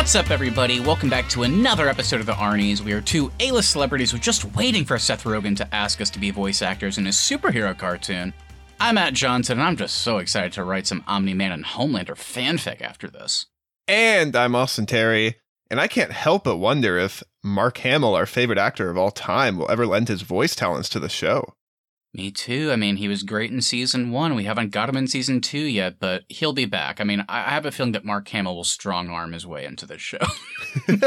What's up, everybody? Welcome back to another episode of the Arnie's. We are two A-list celebrities who are just waiting for Seth Rogen to ask us to be voice actors in a superhero cartoon. I'm Matt Johnson, and I'm just so excited to write some Omni-Man and Homelander fanfic after this. And I'm Austin Terry, and I can't help but wonder if Mark Hamill, our favorite actor of all time, will ever lend his voice talents to the show. Me too. I mean, he was great in season one. We haven't got him in season two yet, but he'll be back. I mean, I have a feeling that Mark Hamill will strong arm his way into this show.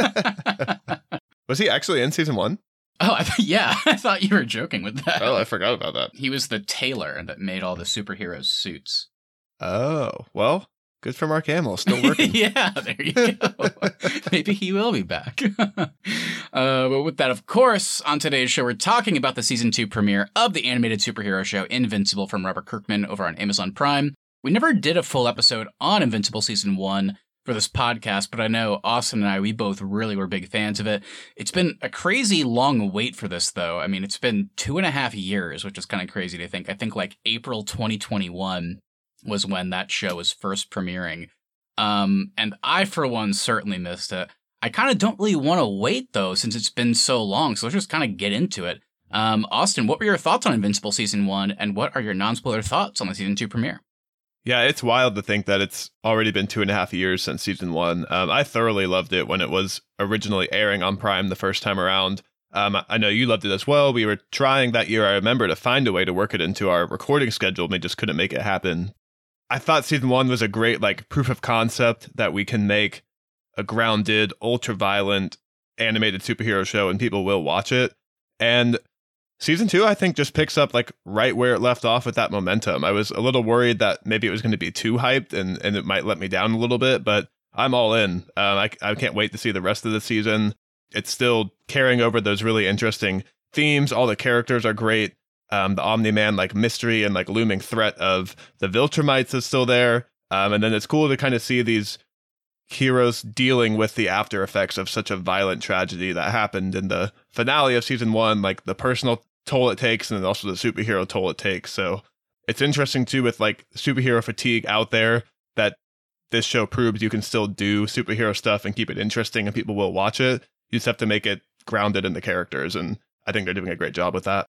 was he actually in season one? Oh, I, yeah. I thought you were joking with that. Oh, I forgot about that. He was the tailor that made all the superheroes' suits. Oh, well, Good for Mark Hamill, still working. yeah, there you go. Maybe he will be back. uh, but with that, of course, on today's show, we're talking about the season two premiere of the animated superhero show Invincible from Robert Kirkman over on Amazon Prime. We never did a full episode on Invincible season one for this podcast, but I know Austin and I, we both really were big fans of it. It's been a crazy long wait for this, though. I mean, it's been two and a half years, which is kind of crazy to think. I think like April 2021 was when that show was first premiering. Um, and I, for one, certainly missed it. I kind of don't really want to wait though, since it's been so long. So let's just kind of get into it. Um, Austin, what were your thoughts on Invincible season one, and what are your non-spoiler thoughts on the season two premiere? Yeah, it's wild to think that it's already been two and a half years since season one. Um, I thoroughly loved it when it was originally airing on Prime the first time around. Um, I know you loved it as well. We were trying that year, I remember, to find a way to work it into our recording schedule, and we just couldn't make it happen. I thought season one was a great like proof of concept that we can make a grounded, ultra violent animated superhero show and people will watch it. And season two, I think, just picks up like right where it left off with that momentum. I was a little worried that maybe it was going to be too hyped and, and it might let me down a little bit, but I'm all in. Um, I, I can't wait to see the rest of the season. It's still carrying over those really interesting themes. All the characters are great um, the Omni Man like mystery and like looming threat of the Viltrumites is still there. Um, and then it's cool to kind of see these heroes dealing with the after effects of such a violent tragedy that happened in the finale of season one, like the personal toll it takes and also the superhero toll it takes. So it's interesting too with like superhero fatigue out there that this show proves you can still do superhero stuff and keep it interesting and people will watch it. You just have to make it grounded in the characters. And I think they're doing a great job with that.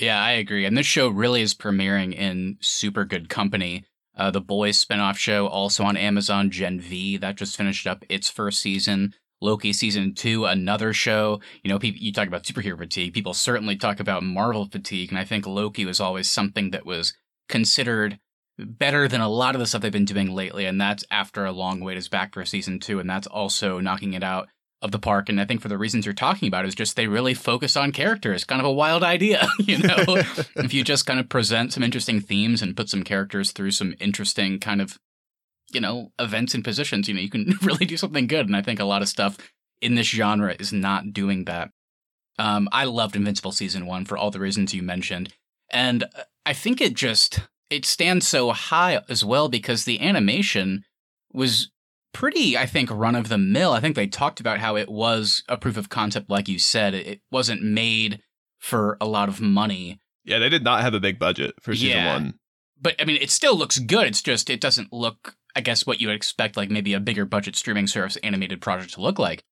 Yeah, I agree. And this show really is premiering in super good company. Uh, the Boys spinoff show, also on Amazon, Gen V, that just finished up its first season. Loki season two, another show. You know, people, you talk about superhero fatigue. People certainly talk about Marvel fatigue, and I think Loki was always something that was considered better than a lot of the stuff they've been doing lately. And that's after a long wait is back for season two, and that's also knocking it out of the park. And I think for the reasons you're talking about is just they really focus on characters. Kind of a wild idea, you know? if you just kind of present some interesting themes and put some characters through some interesting kind of, you know, events and positions, you know, you can really do something good. And I think a lot of stuff in this genre is not doing that. Um, I loved Invincible season one for all the reasons you mentioned. And I think it just it stands so high as well because the animation was pretty, I think, run of the mill. I think they talked about how it was a proof of concept, like you said. It wasn't made for a lot of money. Yeah, they did not have a big budget for season yeah. one. But I mean, it still looks good. It's just, it doesn't look, I guess, what you would expect, like maybe a bigger budget streaming service animated project to look like.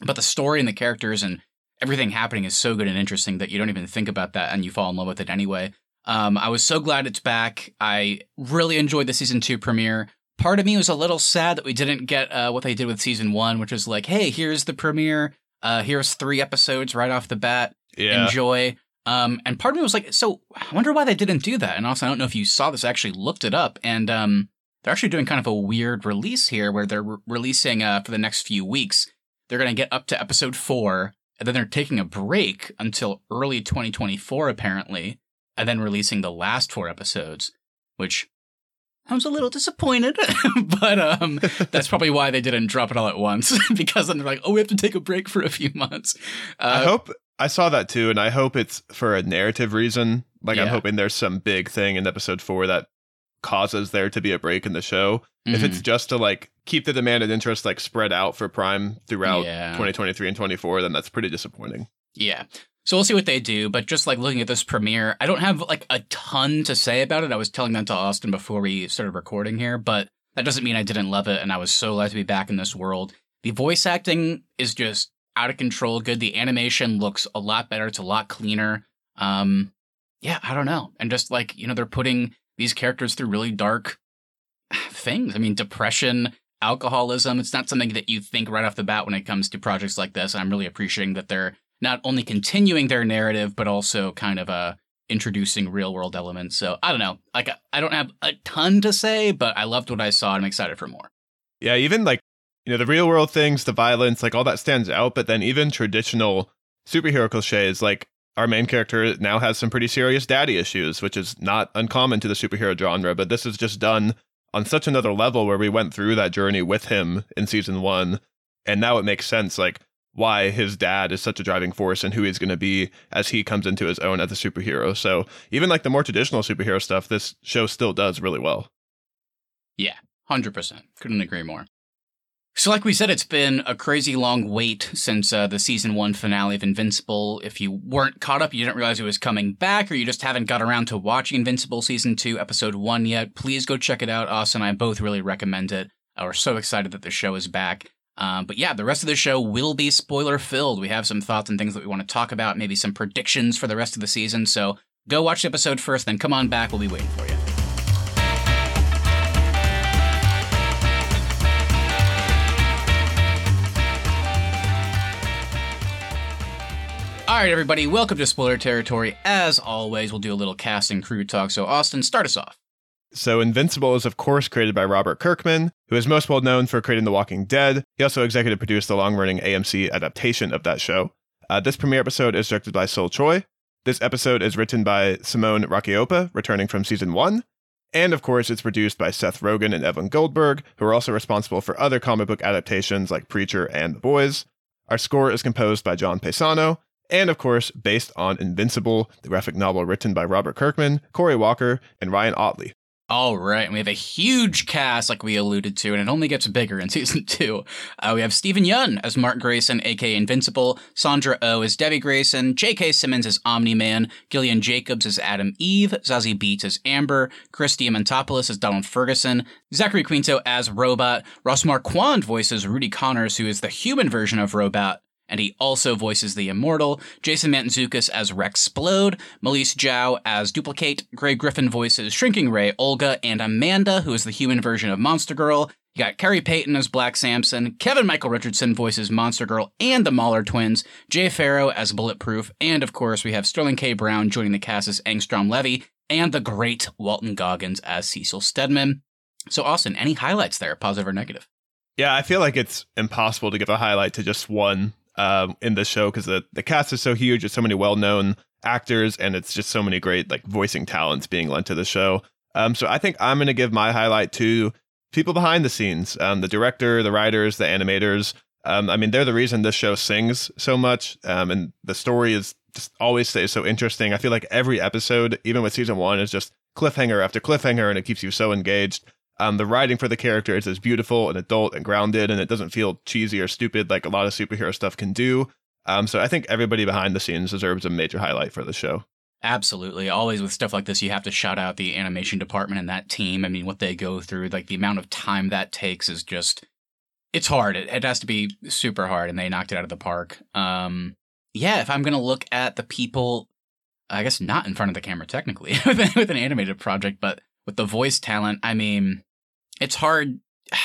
But the story and the characters and everything happening is so good and interesting that you don't even think about that and you fall in love with it anyway. Um, I was so glad it's back. I really enjoyed the season two premiere part of me was a little sad that we didn't get uh, what they did with season one, which was like, hey, here's the premiere. Uh, here's three episodes right off the bat. Yeah. Enjoy. Um, and part of me was like, so I wonder why they didn't do that. And also, I don't know if you saw this. I actually looked it up, and um, they're actually doing kind of a weird release here, where they're re- releasing uh, for the next few weeks. They're going to get up to episode four, and then they're taking a break until early 2024, apparently, and then releasing the last four episodes. Which I was a little disappointed, but um, that's probably why they didn't drop it all at once because then they're like, oh, we have to take a break for a few months. Uh, I hope I saw that too, and I hope it's for a narrative reason. Like yeah. I'm hoping there's some big thing in episode four that causes there to be a break in the show. Mm-hmm. If it's mm-hmm. just to like keep the demand and interest like spread out for Prime throughout yeah. 2023 and 24, then that's pretty disappointing. Yeah. So we'll see what they do, but just like looking at this premiere, I don't have like a ton to say about it. I was telling that to Austin before we started recording here, but that doesn't mean I didn't love it and I was so glad to be back in this world. the voice acting is just out of control good. The animation looks a lot better. It's a lot cleaner. Um, yeah, I don't know. And just like, you know, they're putting these characters through really dark things. I mean, depression, alcoholism. It's not something that you think right off the bat when it comes to projects like this. And I'm really appreciating that they're not only continuing their narrative, but also kind of uh, introducing real world elements. So I don't know. Like, I don't have a ton to say, but I loved what I saw and I'm excited for more. Yeah, even like, you know, the real world things, the violence, like all that stands out. But then even traditional superhero cliches, like our main character now has some pretty serious daddy issues, which is not uncommon to the superhero genre. But this is just done on such another level where we went through that journey with him in season one. And now it makes sense, like, why his dad is such a driving force and who he's going to be as he comes into his own as a superhero. So even like the more traditional superhero stuff, this show still does really well. Yeah, 100%. Couldn't agree more. So, like we said, it's been a crazy long wait since uh, the season one finale of Invincible. If you weren't caught up, you didn't realize it was coming back, or you just haven't got around to watching Invincible season two, episode one yet, please go check it out. Austin and I both really recommend it. Uh, we're so excited that the show is back. Um, but yeah, the rest of the show will be spoiler filled. We have some thoughts and things that we want to talk about, maybe some predictions for the rest of the season. So go watch the episode first, then come on back. We'll be waiting for you. All right, everybody, welcome to Spoiler Territory. As always, we'll do a little cast and crew talk. So, Austin, start us off. So, Invincible is, of course, created by Robert Kirkman, who is most well known for creating The Walking Dead. He also executive produced the long running AMC adaptation of that show. Uh, this premiere episode is directed by Sol Choi. This episode is written by Simon Racioppa, returning from season one. And of course, it's produced by Seth Rogen and Evan Goldberg, who are also responsible for other comic book adaptations like Preacher and The Boys. Our score is composed by John Paesano, and of course, based on Invincible, the graphic novel written by Robert Kirkman, Cory Walker, and Ryan Ottley. All right, and we have a huge cast, like we alluded to, and it only gets bigger in season two. Uh, we have Steven Yeun as Mark Grayson, aka Invincible, Sandra O oh as Debbie Grayson, J.K. Simmons as Omni Man, Gillian Jacobs as Atom Eve, Zazie Beetz as Amber, Chris Diamantopoulos as Donald Ferguson, Zachary Quinto as Robot, Ross Marquand voices Rudy Connors, who is the human version of Robot, and he also voices the Immortal, Jason Mantzoukas as Rex Splode, Malese Jow as Dupli-Kate, Grey Griffin voices Shrinking Ray, Olga, and Amanda, who is the human version of Monster Girl. You got Khary Payton as Black Samson, Kevin Michael Richardson voices Monster Girl and the Mauler twins, Jay Pharoah as Bulletproof, and of course we have Sterling K. Brown joining the cast as Angstrom Levy, and the great Walton Goggins as Cecil Stedman. So, Austin, any highlights there, positive or negative? Yeah, I feel like it's impossible to give a highlight to just one um, in the show because the, the cast is so huge. There's so many well known actors, and it's just so many great like voicing talents being lent to the show. Um, so I think I'm going to give my highlight to people behind the scenes, um, the director, the writers, the animators. Um, I mean, they're the reason this show sings so much, um, and the story is just always stays so interesting. I feel like every episode, even with season one, is just cliffhanger after cliffhanger, and it keeps you so engaged. Um, the writing for the character is as beautiful and adult and grounded, and it doesn't feel cheesy or stupid like a lot of superhero stuff can do. Um, so I think everybody behind the scenes deserves a major highlight for the show. Absolutely. Always with stuff like this, you have to shout out the animation department and that team. I mean, what they go through, like the amount of time that takes is just, it's hard. It, it has to be super hard, and they knocked it out of the park. Um, yeah, if I'm going to look at the people, I guess not in front of the camera technically with an animated project, but with the voice talent, I mean, it's hard.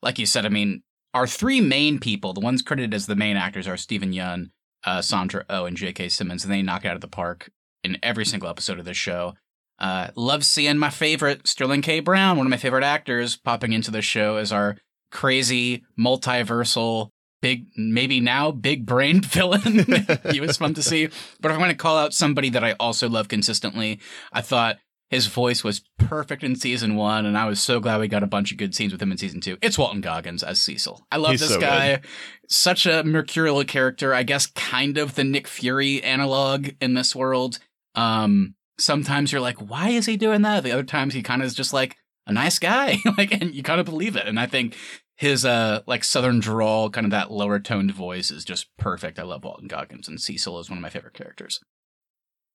Like you said, I mean, our three main people, the ones credited as the main actors, are Steven Yeun, uh, Sandra O, oh, and J.K. Simmons, and they knock it out of the park in every single episode of this show. Uh, love seeing my favorite Sterling K. Brown, one of my favorite actors, popping into the show as our crazy multiversal big maybe now big brain villain he was fun to see but if i'm going to call out somebody that i also love consistently i thought his voice was perfect in season one, and I was so glad we got a bunch of good scenes with him in season two. It's Walton Goggins as Cecil. I love He's this so guy. Good. Such a mercurial character. I guess kind of the Nick Fury analog in this world. Um, sometimes you're like, why is he doing that? The other times he kind of is just like a nice guy, like, and you kind of believe it. And I think his uh like southern drawl, kind of that lower toned voice is just perfect. I love Walton Goggins, and Cecil is one of my favorite characters.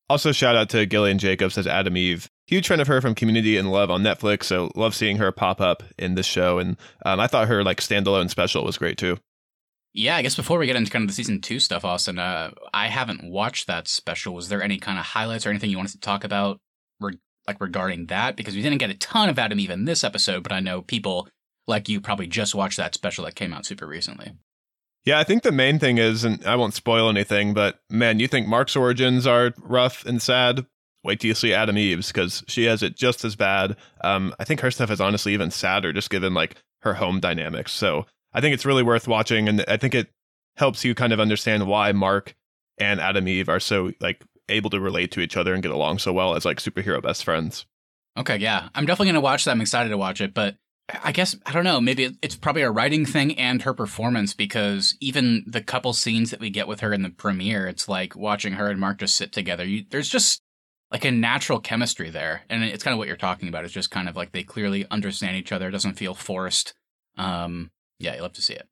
Also, shout out to Gillian Jacobs as Atom Eve. Huge fan of her from Community and Love on Netflix. So love seeing her pop up in this show. And um, I thought her like standalone special was great too. Yeah, I guess before we get into kind of the season two stuff, Austin, uh, I haven't watched that special. Was there any kind of highlights or anything you wanted to talk about, re- like regarding that? Because we didn't get a ton of Atom Eve in this episode, but I know people like you probably just watched that special that came out super recently. Yeah, I think the main thing is, and I won't spoil anything, but man, you think Mark's origins are rough and sad? Wait till you see Atom Eve's because she has it just as bad. Um, I think her stuff is honestly even sadder, just given like her home dynamics. So I think it's really worth watching, and I think it helps you kind of understand why Mark and Atom Eve are so like able to relate to each other and get along so well as like superhero best friends. Okay, yeah, I'm definitely gonna watch that. I'm excited to watch it, but I guess I don't know. Maybe it's probably a writing thing and her performance because even the couple scenes that we get with her in the premiere, it's like watching her and Mark just sit together. You, there's just like a natural chemistry there, and it's kind of what you're talking about. It's just kind of like they clearly understand each other. It doesn't feel forced. Um, yeah, you love to see it.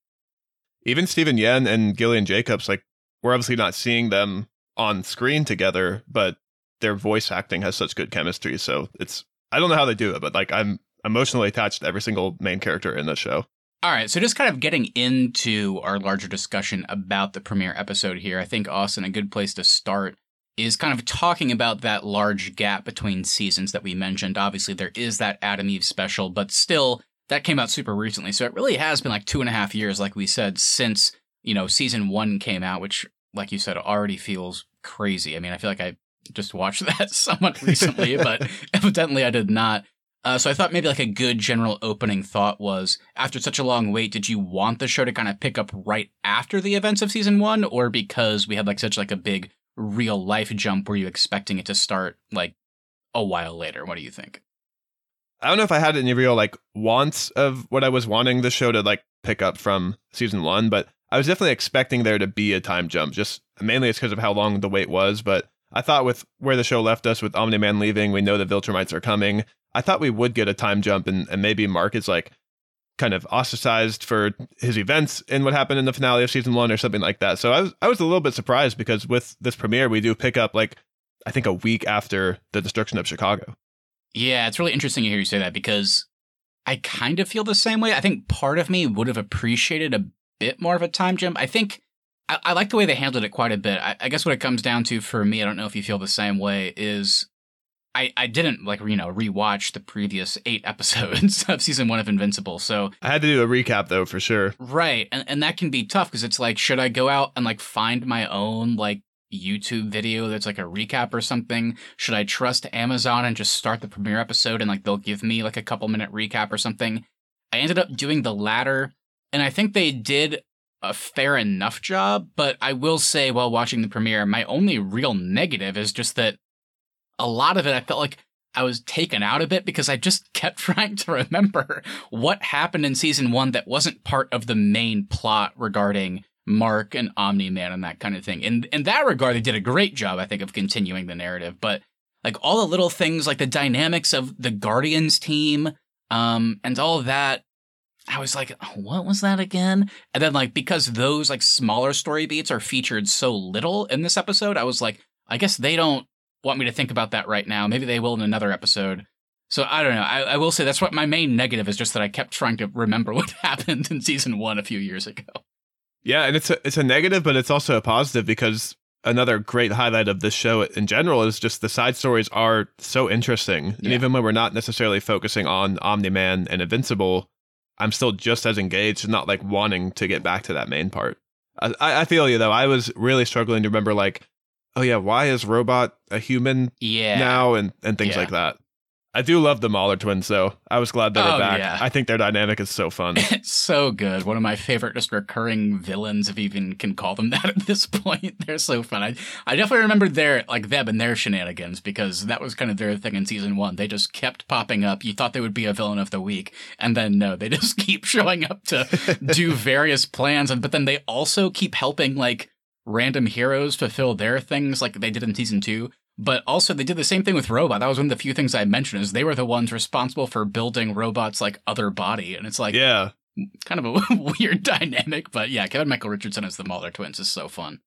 Even Steven Yeun and Gillian Jacobs, like we're obviously not seeing them on screen together, but their voice acting has such good chemistry. So it's I don't know how they do it, but like I'm emotionally attached to every single main character in the show. All right, so just kind of getting into our larger discussion about the premiere episode here, I think Austin a good place to start is kind of talking about that large gap between seasons that we mentioned. Obviously, there is that Atom Eve special, but still, that came out super recently. So it really has been like two and a half years, like we said, since, you know, season one came out, which, like you said, already feels crazy. I mean, I feel like I just watched that somewhat recently, but evidently I did not. Uh, so I thought maybe like a good general opening thought was after such a long wait, did you want the show to kind of pick up right after the events of season one, or because we had like such like a big real life jump, were you expecting it to start like a while later? What do you think? I don't know if I had any real like wants of what I was wanting the show to like pick up from season one, but I was definitely expecting there to be a time jump. Just mainly it's because of how long the wait was, but I thought with where the show left us with Omni Man leaving, we know the Viltrumites are coming. I thought we would get a time jump and, and maybe Mark is like kind of ostracized for his events and what happened in the finale of season one or something like that. So I was I was a little bit surprised because with this premiere we do pick up like I think a week after the destruction of Chicago. Yeah, it's really interesting to hear you say that because I kind of feel the same way. I think part of me would have appreciated a bit more of a time jump. I think I, I like the way they handled it quite a bit. I, I guess what it comes down to for me, I don't know if you feel the same way, is I, I didn't like you know rewatch the previous eight episodes of season one of Invincible, so I had to do a recap though for sure. Right, and and that can be tough because it's like, should I go out and like find my own like YouTube video that's like a recap or something? Should I trust Amazon and just start the premiere episode and like they'll give me like a couple minute recap or something? I ended up doing the latter, and I think they did a fair enough job. But I will say, while watching the premiere, my only real negative is just that a lot of it, I felt like I was taken out a bit because I just kept trying to remember what happened in season one that wasn't part of the main plot regarding Mark and Omni Man and that kind of thing. In in that regard, they did a great job, I think, of continuing the narrative. But like all the little things, like the dynamics of the Guardians team, um, and all of that, I was like, what was that again? And then like because those like smaller story beats are featured so little in this episode, I was like, I guess they don't want me to think about that right now. Maybe they will in another episode. So I don't know. I, I, will say that's what my main negative is just that I kept trying to remember what happened in season one a few years ago. Yeah, and it's a it's a negative, but it's also a positive because another great highlight of this show in general is just the side stories are so interesting. Yeah. And even when we're not necessarily focusing on Omni Man and Invincible, I'm still just as engaged and not like wanting to get back to that main part. I, I feel you though. I was really struggling to remember like oh yeah, why is Robot a human yeah. now and, and things yeah. like that. I do love the Mauler twins though. I was glad they were oh, back. Yeah. I think their dynamic is so fun. It's so good. One of my favorite just recurring villains, if you even can call them that at this point. They're so fun. I, I definitely remember their like them and their shenanigans because that was kind of their thing in season one. They just kept popping up. You thought they would be a villain of the week, and then no, they just keep showing up to do various plans, and but then they also keep helping like random heroes fulfill their things like they did in season two. But also they did the same thing with Robot. That was one of the few things I mentioned is they were the ones responsible for building Robot's like other body. And it's like Yeah. Kind of a weird dynamic, but yeah, Kevin Michael Richardson as the Mauler twins is so fun.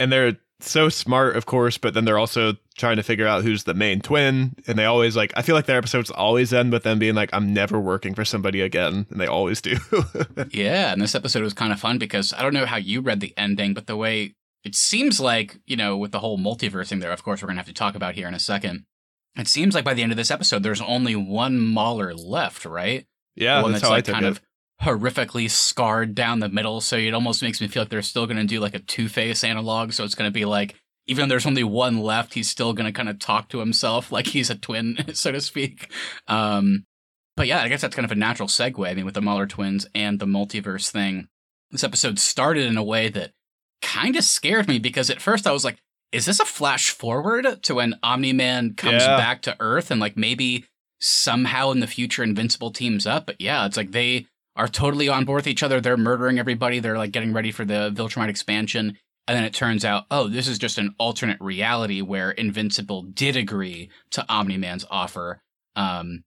And they're so smart, of course, but then they're also trying to figure out who's the main twin. And they always like, I feel like their episodes always end with them being like, I'm never working for somebody again. And they always do. yeah. And this episode was kind of fun because I don't know how you read the ending, but the way it seems like, you know, with the whole multiverse thing there, of course, we're going to have to talk about here in a second. It seems like by the end of this episode, there's only one Mauler left, right? Yeah, the one that's, that's, how like kind it. of horrifically scarred down the middle. So it almost makes me feel like they're still going to do like a Two Face analog. So it's going to be like, even though there's only one left, he's still going to kind of talk to himself like he's a twin, so to speak. Um, but yeah, I guess that's kind of a natural segue. I mean, with the Mauler twins and the multiverse thing, this episode started in a way that kind of scared me because at first I was like, is this a flash forward to when Omni Man comes Yeah. back to Earth and like maybe somehow in the future Invincible teams up? But yeah, it's like they are totally on board with each other. They're murdering everybody. They're like getting ready for the Viltrumite expansion. And then it turns out, oh, this is just an alternate reality where Invincible did agree to Omni Man's offer. Um,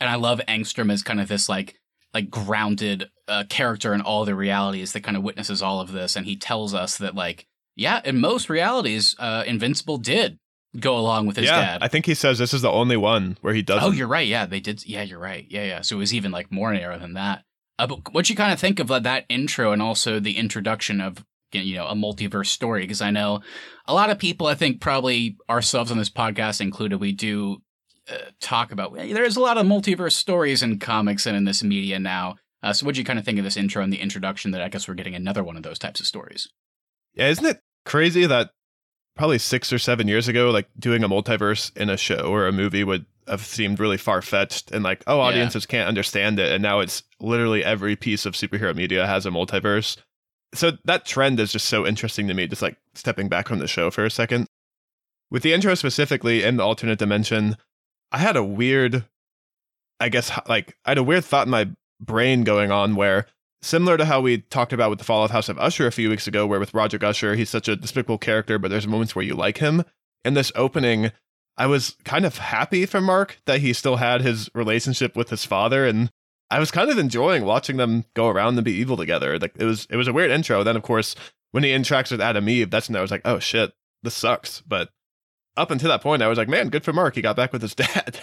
and I love Angstrom as kind of this like like grounded uh, character in all the realities that kind of witnesses all of this, and he tells us that like yeah, in most realities, uh, Invincible did go along with his yeah, dad. I think he says this is the only one where he doesn't. Oh, you're right. Yeah, they did. Yeah, you're right. Yeah, yeah. So it was even like more narrow than that. Uh, but what you kind of think of like, that intro and also the introduction of you know a multiverse story? Because I know a lot of people, I think probably ourselves on this podcast included, we do uh, talk about. There's a lot of multiverse stories in comics and in this media now. Uh, so what do you kind of think of this intro and the introduction? That I guess we're getting another one of those types of stories. Yeah, isn't it crazy that probably six or seven years ago, like doing a multiverse in a show or a movie would have seemed really far fetched and like, oh, Yeah. audiences can't understand it. And now it's literally every piece of superhero media has a multiverse. So that trend is just so interesting to me, just like stepping back from the show for a second. With the intro specifically in the alternate dimension, I had a weird, I guess, like, I had a weird thought in my brain going on where similar to how we talked about with the fall of House of Usher a few weeks ago, where with Roger Usher, he's such a despicable character, but there's moments where you like him. In this opening, I was kind of happy for Mark that he still had his relationship with his father, and I was kind of enjoying watching them go around and be evil together. Like it was, it was a weird intro. Then, of course, when he interacts with Atom Eve, that's when I was like, oh shit, this sucks. But up until that point, I was like, man, good for Mark. He got back with his dad.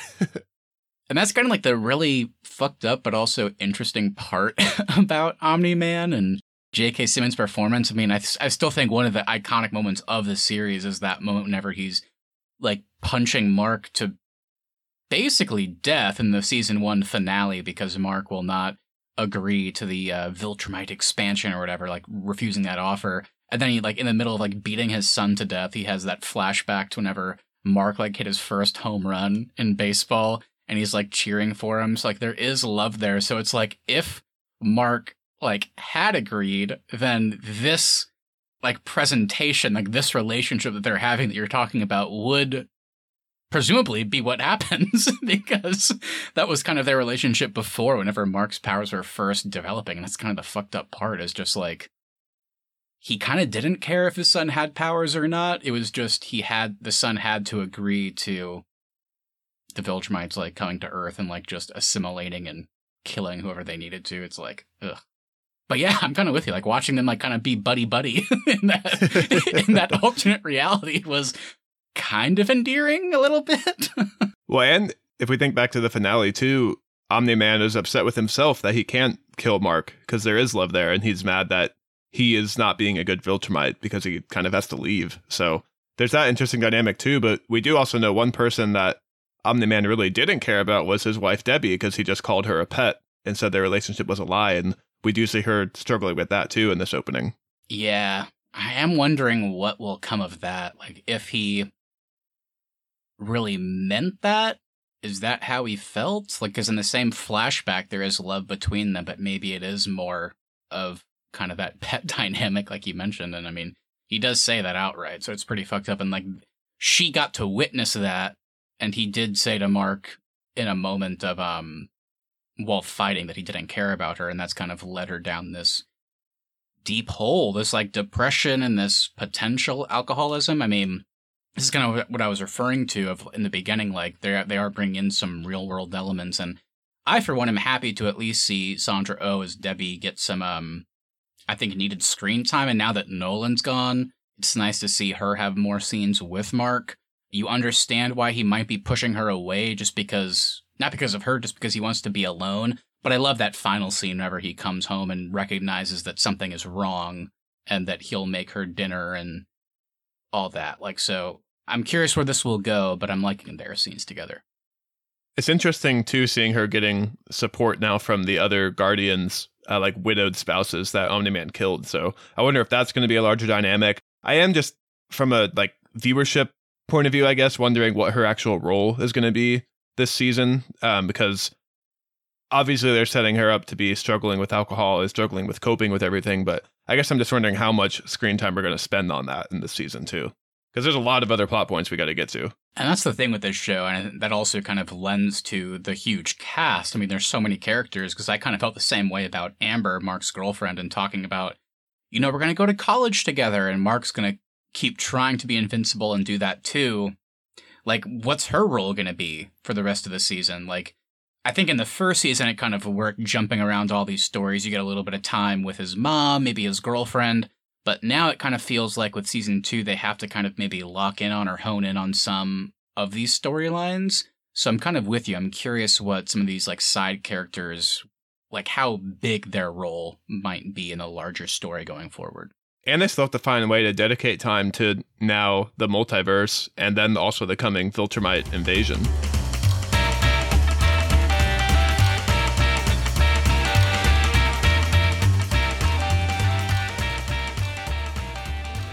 And that's kind of like the really fucked up but also interesting part about Omni Man and J.K. Simmons' performance. I mean, I, I still think one of the iconic moments of the series is that moment whenever he's like punching Mark to basically death in the season one finale because Mark will not agree to the uh, Viltrumite expansion or whatever, like refusing that offer. And then he like in the middle of like beating his son to death, he has that flashback to whenever Mark like hit his first home run in baseball and he's like cheering for him. So like there is love there. So it's like if Mark like had agreed, then this like presentation, like this relationship that they're having that you're talking about would presumably be what happens because that was kind of their relationship before whenever Mark's powers were first developing. And that's kind of the fucked up part is just like he kind of didn't care if his son had powers or not. It was just he had the son had to agree to the Viltrumites like coming to Earth and like just assimilating and killing whoever they needed to. It's like, ugh. But yeah, I'm kind of with you. Like watching them like kind of be buddy buddy in that in that alternate reality was kind of endearing a little bit. Well, and if we think back to the finale too, Omni Man is upset with himself that he can't kill Mark because there is love there, and he's mad that he is not being a good Viltrumite because he kind of has to leave. So there's that interesting dynamic too. But we do also know one person that Omni Man really didn't care about was his wife Debbie because he just called her a pet and said their relationship was a lie, and we do see her struggling with that too in this opening. yeah, I am wondering what will come of that. Like if he really meant that. Is that how he felt? Like, because in the same flashback, there is love between them, but maybe it is more of kind of that pet dynamic, like you mentioned. And I mean, he does say that outright, so it's pretty fucked up. And like, she got to witness that, and he did say to Mark in a moment of um, while fighting that he didn't care about her, and that's kind of led her down this deep hole, this like depression and this potential alcoholism. I mean, this is kind of what I was referring to of in the beginning. Like they they are bringing in some real world elements, and I for one am happy to at least see Sandra Oh as Debbie get some um, I think needed screen time. And now that Nolan's gone, it's nice to see her have more scenes with Mark. You understand why he might be pushing her away just because, not because of her, just because he wants to be alone. But I love that final scene whenever he comes home and recognizes that something is wrong and that he'll make her dinner and all that. Like, so I'm curious where this will go, but I'm liking their scenes together. It's interesting too, seeing her getting support now from the other Guardians, uh, like widowed spouses that Omni Man killed. So I wonder if that's going to be a larger dynamic. I am just from a like viewership point of view, I guess, wondering what her actual role is going to be this season, um, because obviously they're setting her up to be struggling with alcohol, is struggling with coping with everything. But I guess I'm just wondering how much screen time we're going to spend on that in this season too, because there's a lot of other plot points we got to get to. And that's the thing with this show, and that also kind of lends to the huge cast. I mean, there's so many characters because I kind of felt the same way about Amber, Mark's girlfriend, and talking about, you know, we're going to go to college together, and Mark's going to keep trying to be invincible and do that too. Like, what's her role going to be for the rest of the season? Like, I think in the first season, it kind of worked jumping around all these stories. You get a little bit of time with his mom, maybe his girlfriend. But now it kind of feels like with season two, they have to kind of maybe lock in on or hone in on some of these storylines. So I'm kind of with you. I'm curious what some of these like side characters, like how big their role might be in a larger story going forward. And they still have to find a way to dedicate time to now the multiverse and then also the coming Viltrumite invasion.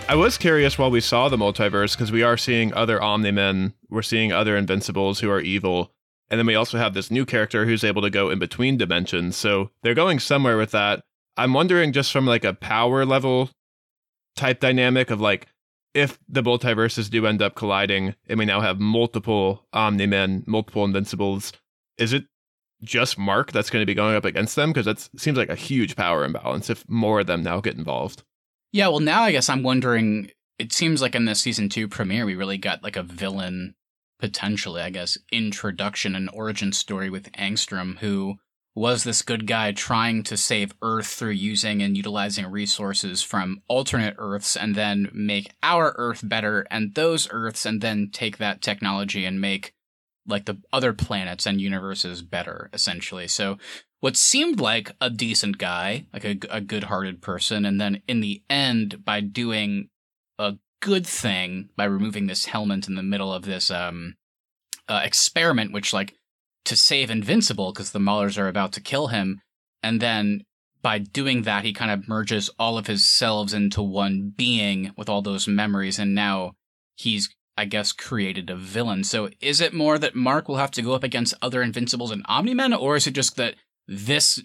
I was curious while we saw the multiverse because we are seeing other Omni Men, we're seeing other Invincibles who are evil, and then we also have this new character who's able to go in between dimensions. So they're going somewhere with that. I'm wondering just from like a power level type dynamic of like if the multiverses do end up colliding and we now have multiple Omni Men, multiple Invincibles, is it just Mark that's going to be going up against them? Because that seems like a huge power imbalance if more of them now get involved. Yeah, well, now I guess I'm wondering. It seems like in the season two premiere, we really got like a villain, potentially, I guess, introduction and origin story with Angstrom, who was this good guy trying to save Earth through using and utilizing resources from alternate Earths and then make our Earth better and those Earths and then take that technology and make like the other planets and universes better, essentially. So what seemed like a decent guy, like a, a good hearted person, and then in the end, by doing a good thing, by removing this helmet in the middle of this um, uh, experiment, which, like, to save Invincible, because the Maulers are about to kill him, and then by doing that, he kind of merges all of his selves into one being with all those memories, and now he's I guess, created a villain. So is it more that Mark will have to go up against other Invincibles and Omni Men, or is it just that this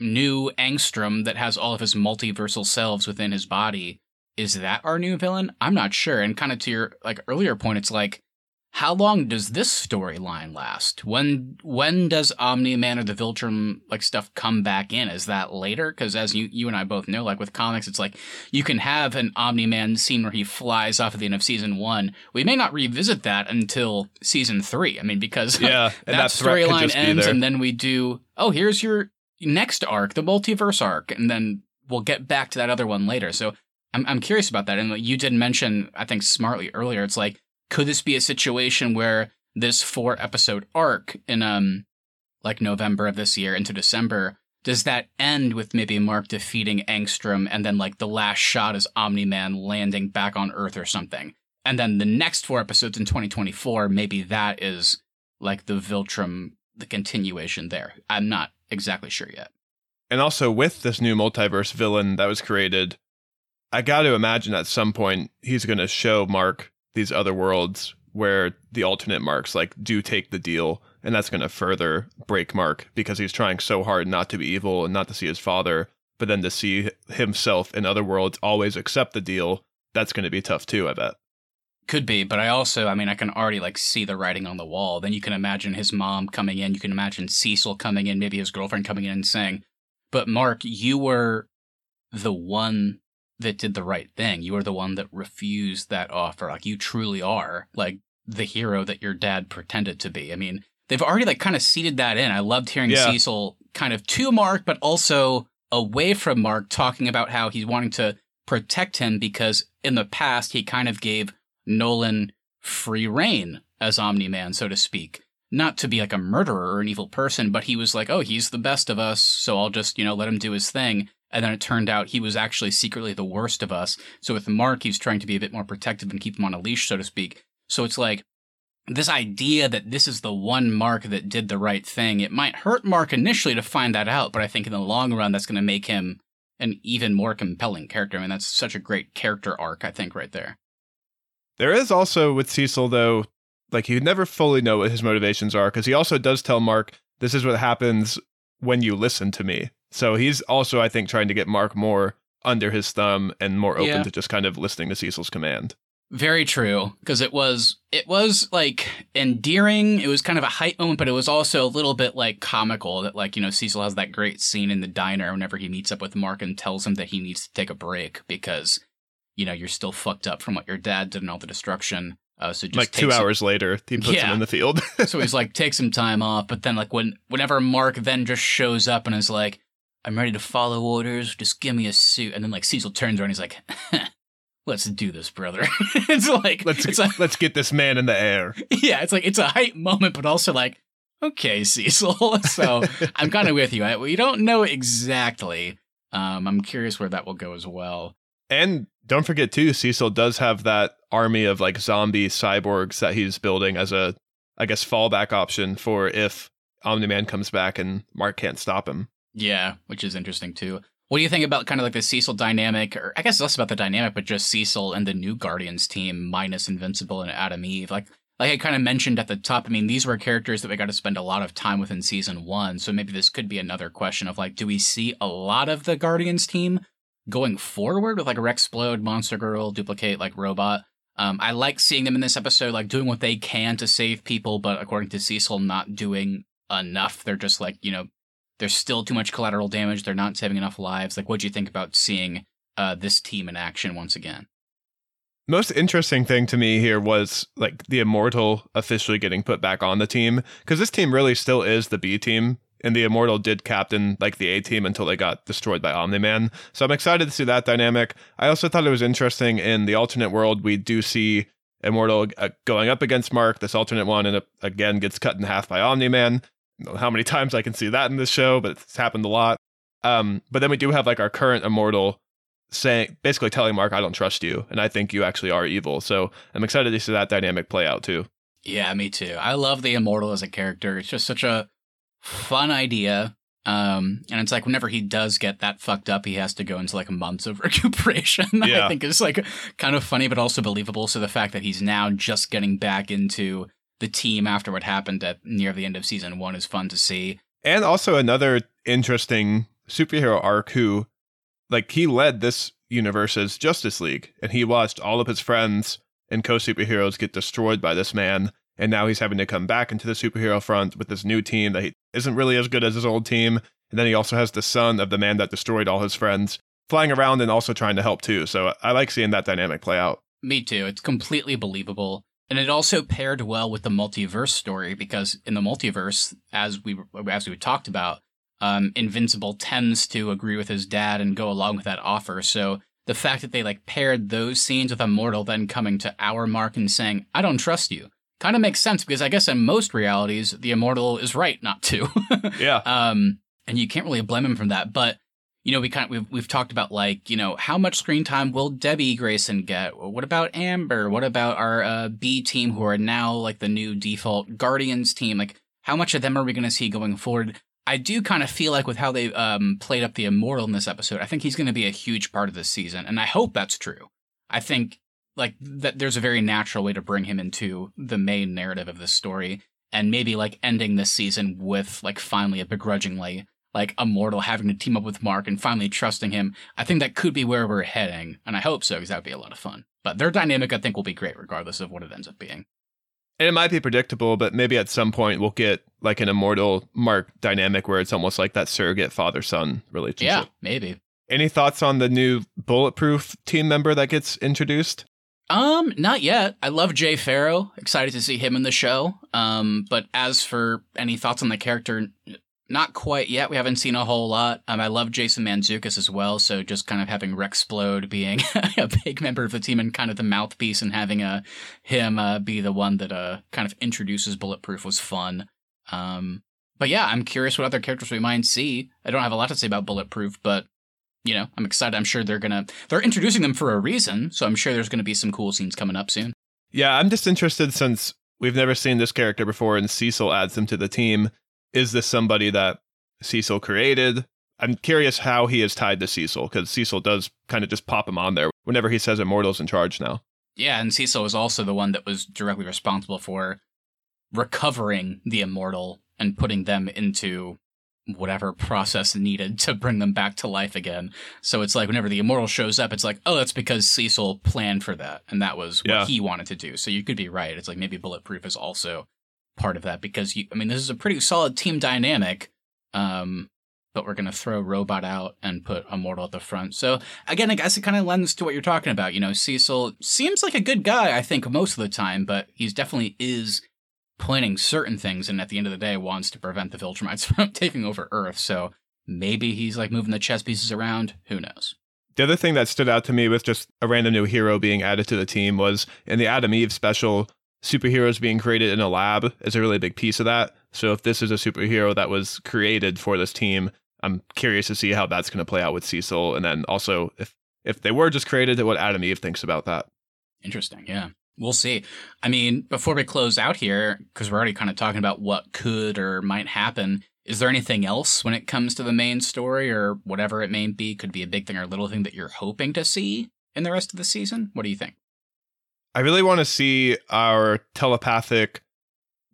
new Angstrom that has all of his multiversal selves within his body is that our new villain? I'm not sure. And kind of to your like earlier point, it's like, how long does this storyline last? When when does Omni Man or the Viltrum like stuff come back in? Is that later? Because as you you and I both know, like with comics, it's like you can have an Omni Man scene where he flies off at the end of season one. We may not revisit that until season three. I mean, because yeah, that, that storyline ends, and then we do. Oh, here's your next arc, the multiverse arc, and then we'll get back to that other one later. So I'm I'm curious about that. And you did mention, I think smartly earlier, it's like could this be a situation where this four episode arc in um like November of this year into December does that end with maybe Mark defeating Angstrom and then like the last shot is Omni Man landing back on Earth or something? And then the next four episodes in 2024, maybe that is like the Viltrum, the continuation there. I'm not exactly sure yet. And also with this new multiverse villain that was created, I got to imagine at some point he's going to show Mark these other worlds where the alternate marks like do take the deal and that's going to further break mark because he's trying so hard not to be evil and not to see his father but then to see himself in other worlds always accept the deal that's going to be tough too i bet. Could be but i also i mean i can already like see the writing on the wall. Then you can imagine his mom coming in. You can imagine cecil coming in maybe his girlfriend coming in and saying but mark you were the one that did the right thing. You are the one that refused that offer. Like you truly are like the hero that your dad pretended to be. I mean, they've already like kind of seeded that in. I loved hearing yeah. Cecil kind of to Mark, but also away from Mark talking about how he's wanting to protect him because in the past he kind of gave Nolan free reign as Omni Man, so to speak. Not to be like a murderer or an evil person, but he was like, oh, he's the best of us, so I'll just, you know, let him do his thing. And then it turned out he was actually secretly the worst of us. So with Mark, he's trying to be a bit more protective and keep him on a leash, so to speak. So it's like this idea that this is the one Mark that did the right thing. It might hurt Mark initially to find that out, but I think in the long run, that's going to make him an even more compelling character. I mean, that's such a great character arc, I think, right there. There is also with Cecil, though, like you never fully know what his motivations are because he also does tell Mark, this is what happens when you listen to me. So he's also, I think, trying to get Mark more under his thumb and more open yeah. to just kind of listening to Cecil's command. Very true, because it was it was like endearing. It was kind of a hype moment, but it was also a little bit like comical. That like you know Cecil has that great scene in the diner whenever he meets up with Mark and tells him that he needs to take a break because you know you're still fucked up from what your dad did and all the destruction. Uh, so like two hours later, he puts yeah. him in the field. so he's like, take some time off. But then, like when whenever Mark then just shows up and is like, "I'm ready to follow orders. Just give me a suit." And then like Cecil turns around, he's like, "Let's do this, brother." it's like let's it's let's get this man in the air. Yeah, it's like it's a hype moment, but also like, okay, Cecil. so I'm kind of with you. I, we don't know exactly. Um, I'm curious where that will go as well. And don't forget too, Cecil does have that army of like zombie cyborgs that he's building as a, I guess, fallback option for if Omni Man comes back and Mark can't stop him. Yeah, which is interesting too. What do you think about kind of like the Cecil dynamic, or I guess less about the dynamic, but just Cecil and the new Guardians team minus Invincible and Atom Eve? Like, like I kind of mentioned at the top, I mean, these were characters that we got to spend a lot of time with in season one. So maybe this could be another question of like, do we see a lot of the Guardians team going forward with like Rex Splode, Monster Girl, Dupli-Kate, like Robot. Um, I like seeing them in this episode, like doing what they can to save people, but according to Cecil, not doing enough. They're just like, you know, there's still too much collateral damage. They're not saving enough lives. Like, what do you think about seeing uh, this team in action once again? Most interesting thing to me here was like the Immortal officially getting put back on the team because this team really still is the B team and the Immortal did captain like the A team until they got destroyed by Omni Man. So I'm excited to see that dynamic. I also thought it was interesting in the alternate world we do see Immortal uh, going up against Mark, this alternate one, and it, again gets cut in half by Omni Man. How many times I can see that in this show, but it's happened a lot. Um, but then we do have like our current Immortal saying, basically telling Mark, "I don't trust you, and I think you actually are evil." So I'm excited to see that dynamic play out too. Yeah, me too. I love the Immortal as a character. It's just such a fun idea. Um, and it's like whenever he does get that fucked up, he has to go into like months of recuperation. Yeah. I think is like kind of funny, but also believable. So the fact that he's now just getting back into the team after what happened at near the end of season one is fun to see. And also another interesting superhero arc who, like, he led this universe's Justice League, and he watched all of his friends and co superheroes get destroyed by this man and now he's having to come back into the superhero front with this new team that he isn't really as good as his old team. And then he also has the son of the man that destroyed all his friends flying around and also trying to help too. So I like seeing that dynamic play out. Me too. It's completely believable. And it also paired well with the multiverse story because in the multiverse, as we as we talked about, um, Invincible tends to agree with his dad and go along with that offer. So the fact that they like paired those scenes with Immortal then coming to our mark and saying, "I don't trust you," kind of makes sense because I guess in most realities, the immortal is right not to. yeah. Um, and you can't really blame him for that. But you know, we kind of we've we've talked about like you know how much screen time will Debbie Grayson get? What about Amber? What about our uh, B team who are now like the new default Guardians team? Like how much of them are we going to see going forward? I do kind of feel like with how they um, played up the immortal in this episode, I think he's going to be a huge part of this season, and I hope that's true. I think like that there's a very natural way to bring him into the main narrative of this story and maybe like ending this season with like finally a begrudgingly like immortal having to team up with mark and finally trusting him i think that could be where we're heading and i hope so because that would be a lot of fun but their dynamic i think will be great regardless of what it ends up being and it might be predictable but maybe at some point we'll get like an immortal mark dynamic where it's almost like that surrogate father son relationship yeah maybe any thoughts on the new bulletproof team member that gets introduced um, not yet. I love Jay Pharoah. Excited to see him in the show. Um, but as for any thoughts on the character, not quite yet. We haven't seen a whole lot. Um, I love Jason Mantzoukas as well, so just kind of having Rex Splode being a big member of the team and kind of the mouthpiece and having a uh, him uh, be the one that uh, kind of introduces Bulletproof was fun. Um, but yeah, I'm curious what other characters we might see. I don't have a lot to say about Bulletproof, but you know, I'm excited. I'm sure they're gonna they're introducing them for a reason, so I'm sure there's gonna be some cool scenes coming up soon. Yeah, I'm just interested since we've never seen this character before and Cecil adds him to the team is this somebody that Cecil created? I'm curious how he is tied to Cecil because Cecil does kind of just pop him on there whenever he says Immortal's in charge now. Yeah, and Cecil was also the one that was directly responsible for recovering the Immortal and putting them into whatever process needed to bring them back to life again. So it's like whenever the Immortal shows up, it's like, oh, that's because Cecil planned for that. And that was what yeah. he wanted to do. So you could be right. It's like maybe Bulletproof is also part of that because you, I mean, this is a pretty solid team dynamic. Um, but we're gonna throw Robot out and put Immortal at the front. So again, I guess it kind of lends to what you're talking about. You know, Cecil seems like a good guy, I think, most of the time, but he's definitely is planning certain things, and at the end of the day, wants to prevent the Viltrumites from taking over Earth. So maybe he's like moving the chess pieces around. Who knows? The other thing that stood out to me with just a random new hero being added to the team was in the Atom Eve special, superheroes being created in a lab is a really big piece of that. So if this is a superhero that was created for this team, I'm curious to see how that's going to play out with Cecil, and then also if if they were just created, what Atom Eve thinks about that. Interesting, yeah. We'll see. I mean, before we close out here, because we're already kind of talking about what could or might happen, is there anything else when it comes to the main story or whatever it may be? Could be a big thing or a little thing that you're hoping to see in the rest of the season? What do you think? I really want to see our telepathic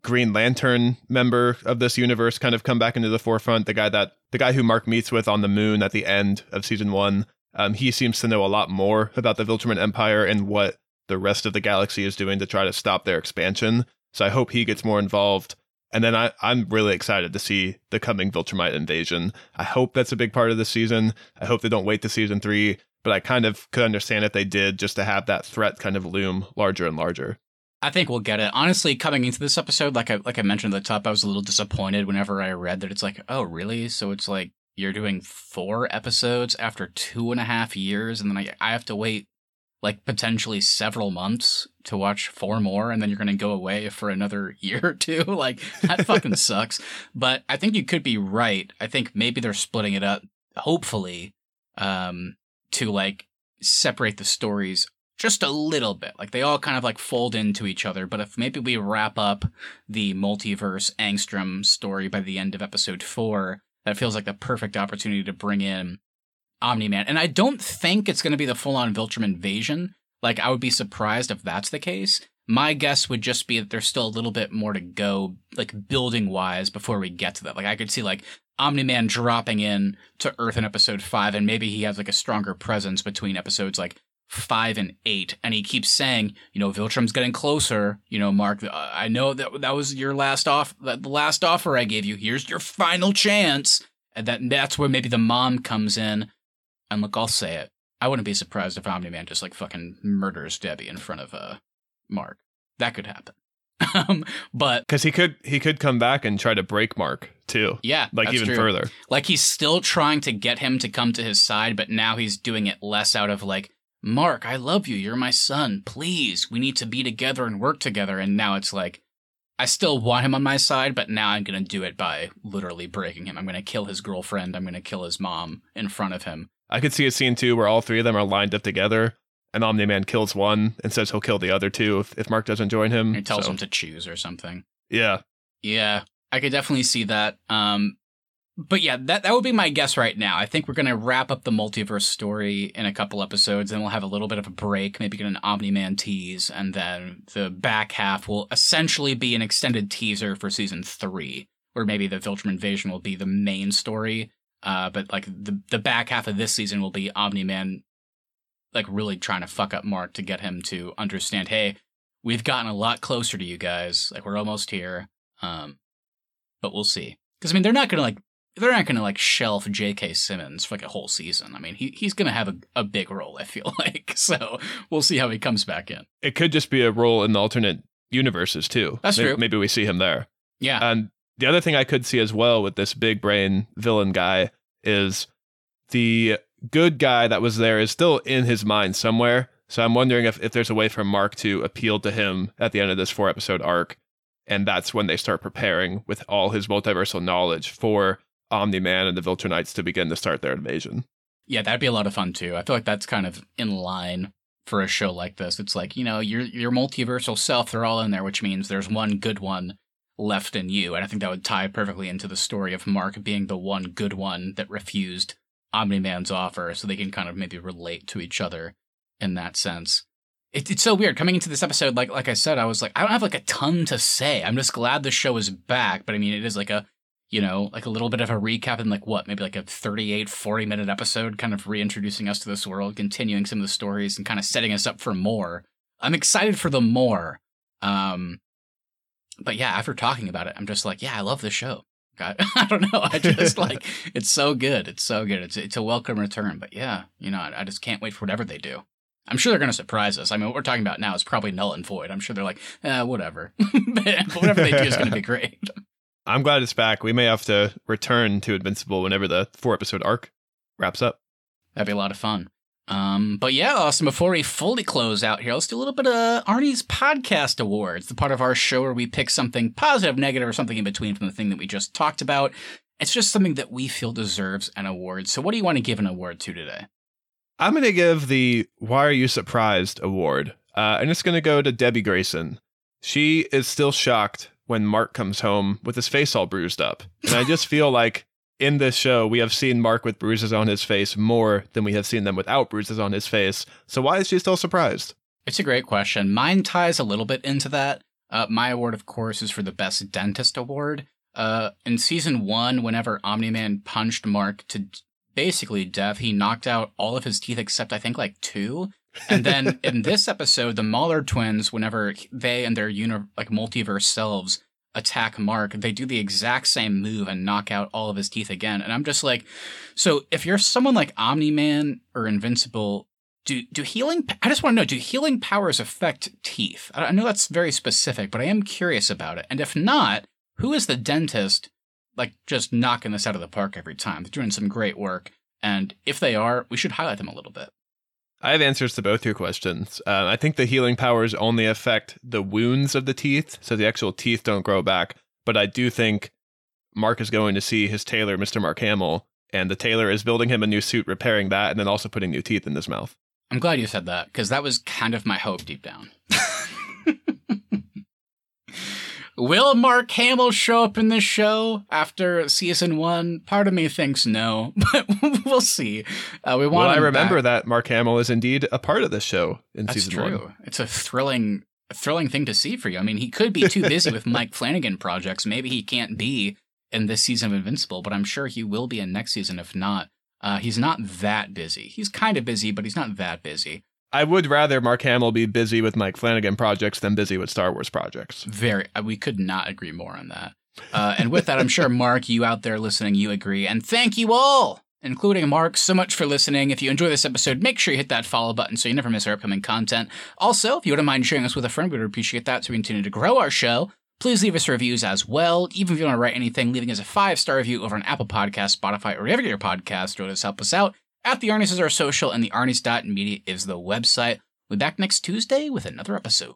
Green Lantern member of this universe kind of come back into the forefront. The guy that the guy who Mark meets with on the moon at the end of season one. Um, he seems to know a lot more about the Viltruman Empire and what the rest of the galaxy is doing to try to stop their expansion. So I hope he gets more involved. And then I, I'm really excited to see the coming Viltrumite invasion. I hope that's a big part of the season. I hope they don't wait to season three but I kind of could understand if they did just to have that threat kind of loom larger and larger. I think we'll get it. Honestly, coming into this episode, like I like I mentioned at the top, I was a little disappointed whenever I read that it's like, oh really? So it's like you're doing four episodes after two and a half years, and then I I have to wait like potentially several months to watch four more and then you're going to go away for another year or two like that fucking sucks but i think you could be right i think maybe they're splitting it up hopefully um to like separate the stories just a little bit. Like they all kind of like fold into each other. But if maybe we wrap up the multiverse Angstrom story by the end of episode four, that feels like the perfect opportunity to bring in Omni Man. And I don't think it's going to be the full on Viltrum invasion. Like I would be surprised if that's the case. My guess would just be that there's still a little bit more to go, like building wise, before we get to that. Like I could see like Omni Man dropping in to Earth in episode five, and maybe he has like a stronger presence between episodes like five and eight, and he keeps saying, you know, Viltrum's getting closer. You know, Mark, I know that that was your last off, the last offer I gave you. Here's your final chance, and that that's where maybe the mom comes in. And look, I'll say it. I wouldn't be surprised if Omni Man just like fucking murders Debbie in front of uh Mark. That could happen. um, but because he could he could come back and try to break Mark too. Yeah, like even true. further. Like he's still trying to get him to come to his side, but now he's doing it less out of like Mark, I love you. You're my son. Please, we need to be together and work together. And now it's like I still want him on my side, but now I'm gonna do it by literally breaking him. I'm gonna kill his girlfriend. I'm gonna kill his mom in front of him. I could see a scene too where all three of them are lined up together and Omni Man kills one and says he'll kill the other two if, if Mark doesn't join him. He tells so. him to choose or something. Yeah. Yeah. I could definitely see that. Um but yeah, that that would be my guess right now. I think we're gonna wrap up the multiverse story in a couple episodes, and we'll have a little bit of a break, maybe get an Omni Man tease, and then the back half will essentially be an extended teaser for season three, where maybe the Viltrum invasion will be the main story. Uh, but like the the back half of this season will be Omni Man like really trying to fuck up Mark to get him to understand, hey, we've gotten a lot closer to you guys. Like we're almost here. Um, but we'll see. Because I mean, they're not gonna like they're not gonna like shelf J.K. Simmons for like a whole season. I mean, he he's gonna have a, a big role. I feel like so we'll see how he comes back in. It could just be a role in the alternate universes too. That's maybe, true. Maybe we see him there. Yeah. And The other thing I could see as well with this big brain villain guy is the good guy that was there is still in his mind somewhere. So I'm wondering if, if there's a way for Mark to appeal to him at the end of this four episode arc. And that's when they start preparing with all his multiversal knowledge for Omni Man and the Viltrumites to begin to start their invasion. Yeah, that'd be a lot of fun too. I feel like that's kind of in line for a show like this. It's like, you know, your your multiversal self, they're all in there, which means there's one good one left in you. And I think that would tie perfectly into the story of Mark being the one good one that refused Omni Man's offer, so they can kind of maybe relate to each other in that sense. It, it's so weird coming into this episode. Like like I said, I was like, I don't have like a ton to say. I'm just glad the show is back. But I mean, it is like a you know, like a little bit of a recap and like what, maybe like a 38, 40 minute episode, kind of reintroducing us to this world, continuing some of the stories and kind of setting us up for more. I'm excited for the more. Um, but yeah, after talking about it, I'm just like, yeah, I love the show. God, I don't know. I just like it's so good. It's so good. It's it's a welcome return. But yeah, you know, I, I just can't wait for whatever they do. I'm sure they're going to surprise us. I mean, what we're talking about now is probably null and void. I'm sure they're like, eh, whatever. but whatever they do is going to be great. I'm glad it's back. We may have to return to Invincible whenever the four episode arc wraps up. That'd be a lot of fun. Um, but yeah, Austin, before we fully close out here, let's do a little bit of Arnie's Podcast Awards, the part of our show where we pick something positive, negative, or something in between from the thing that we just talked about. It's just something that we feel deserves an award. So, what do you want to give an award to today? I'm going to give the Why Are You Surprised award. Uh, and it's going to go to Debbie Grayson. She is still shocked when Mark comes home with his face all bruised up. And I just feel like in this show, we have seen Mark with bruises on his face more than we have seen them without bruises on his face. So why is she still surprised? It's a great question. Mine ties a little bit into that. Uh, my award, of course, is for the Best Dentist Award. Uh, in season one, whenever Omni Man punched Mark to basically death, he knocked out all of his teeth except I think like two. And then in this episode, the Mauler twins, whenever they and their uni- like multiverse selves attack Mark, they do the exact same move and knock out all of his teeth again. And I'm just like, so if you're someone like Omni Man or Invincible, do do healing? I just want to know, do healing powers affect teeth? I know that's very specific, but I am curious about it. And if not, who is the dentist? Like just knocking this out of the park every time. They're doing some great work, and if they are, we should highlight them a little bit. I have answers to both your questions. Uh, I think the healing powers only affect the wounds of the teeth, so the actual teeth don't grow back. But I do think Mark is going to see his tailor, Mr. Mark Hamill, and the tailor is building him a new suit, repairing that, and then also putting new teeth in his mouth. I'm glad you said that because that was kind of my hope deep down. Will Mark Hamill show up in this show after season one? Part of me thinks no, but we'll see. Uh, we want. Well, I remember back. that Mark Hamill is indeed a part of this show in That's season true. one. It's a thrilling, thrilling thing to see for you. I mean, he could be too busy with Mike Flanagan projects. Maybe he can't be in this season of Invincible, but I'm sure he will be in next season. If not, uh, he's not that busy. He's kind of busy, but he's not that busy. I would rather Mark Hamill be busy with Mike Flanagan projects than busy with Star Wars projects. Very, uh, we could not agree more on that. Uh, and with that, I'm sure Mark, you out there listening, you agree. And thank you all, including Mark, so much for listening. If you enjoy this episode, make sure you hit that follow button so you never miss our upcoming content. Also, if you wouldn't mind sharing us with a friend, we'd appreciate that so we continue to grow our show. Please leave us reviews as well. Even if you don't want to write anything, leaving us a five star review over on Apple Podcast, Spotify, or wherever your podcast really does help us out. At the Arnie's is our social, and the Arnie's.media is the website. We'll be back next Tuesday with another episode.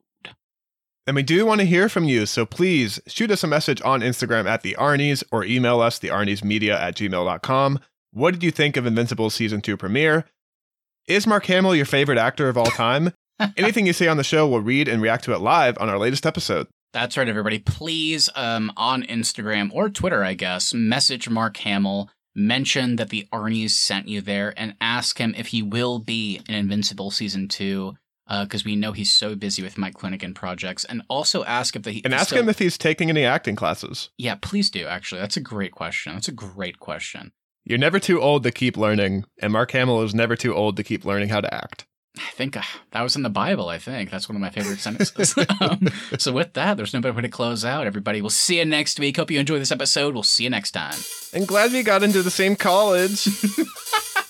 And we do want to hear from you, so please shoot us a message on Instagram at the Arnies or email us, the Media at gmail.com. What did you think of Invincible Season 2 premiere? Is Mark Hamill your favorite actor of all time? Anything you say on the show, we'll read and react to it live on our latest episode. That's right, everybody. Please, um, on Instagram or Twitter, I guess, message Mark Hamill, mention that the Arnies sent you there, and ask him if he will be in Invincible Season 2 because uh, we know he's so busy with Mike Flanagan projects, and also ask if the and ask still, him if he's taking any acting classes. Yeah, please do. Actually, that's a great question. That's a great question. You're never too old to keep learning, and Mark Hamill is never too old to keep learning how to act. I think uh, that was in the Bible. I think that's one of my favorite sentences. um, so with that, there's no better way to close out. Everybody, we'll see you next week. Hope you enjoy this episode. We'll see you next time. And glad we got into the same college.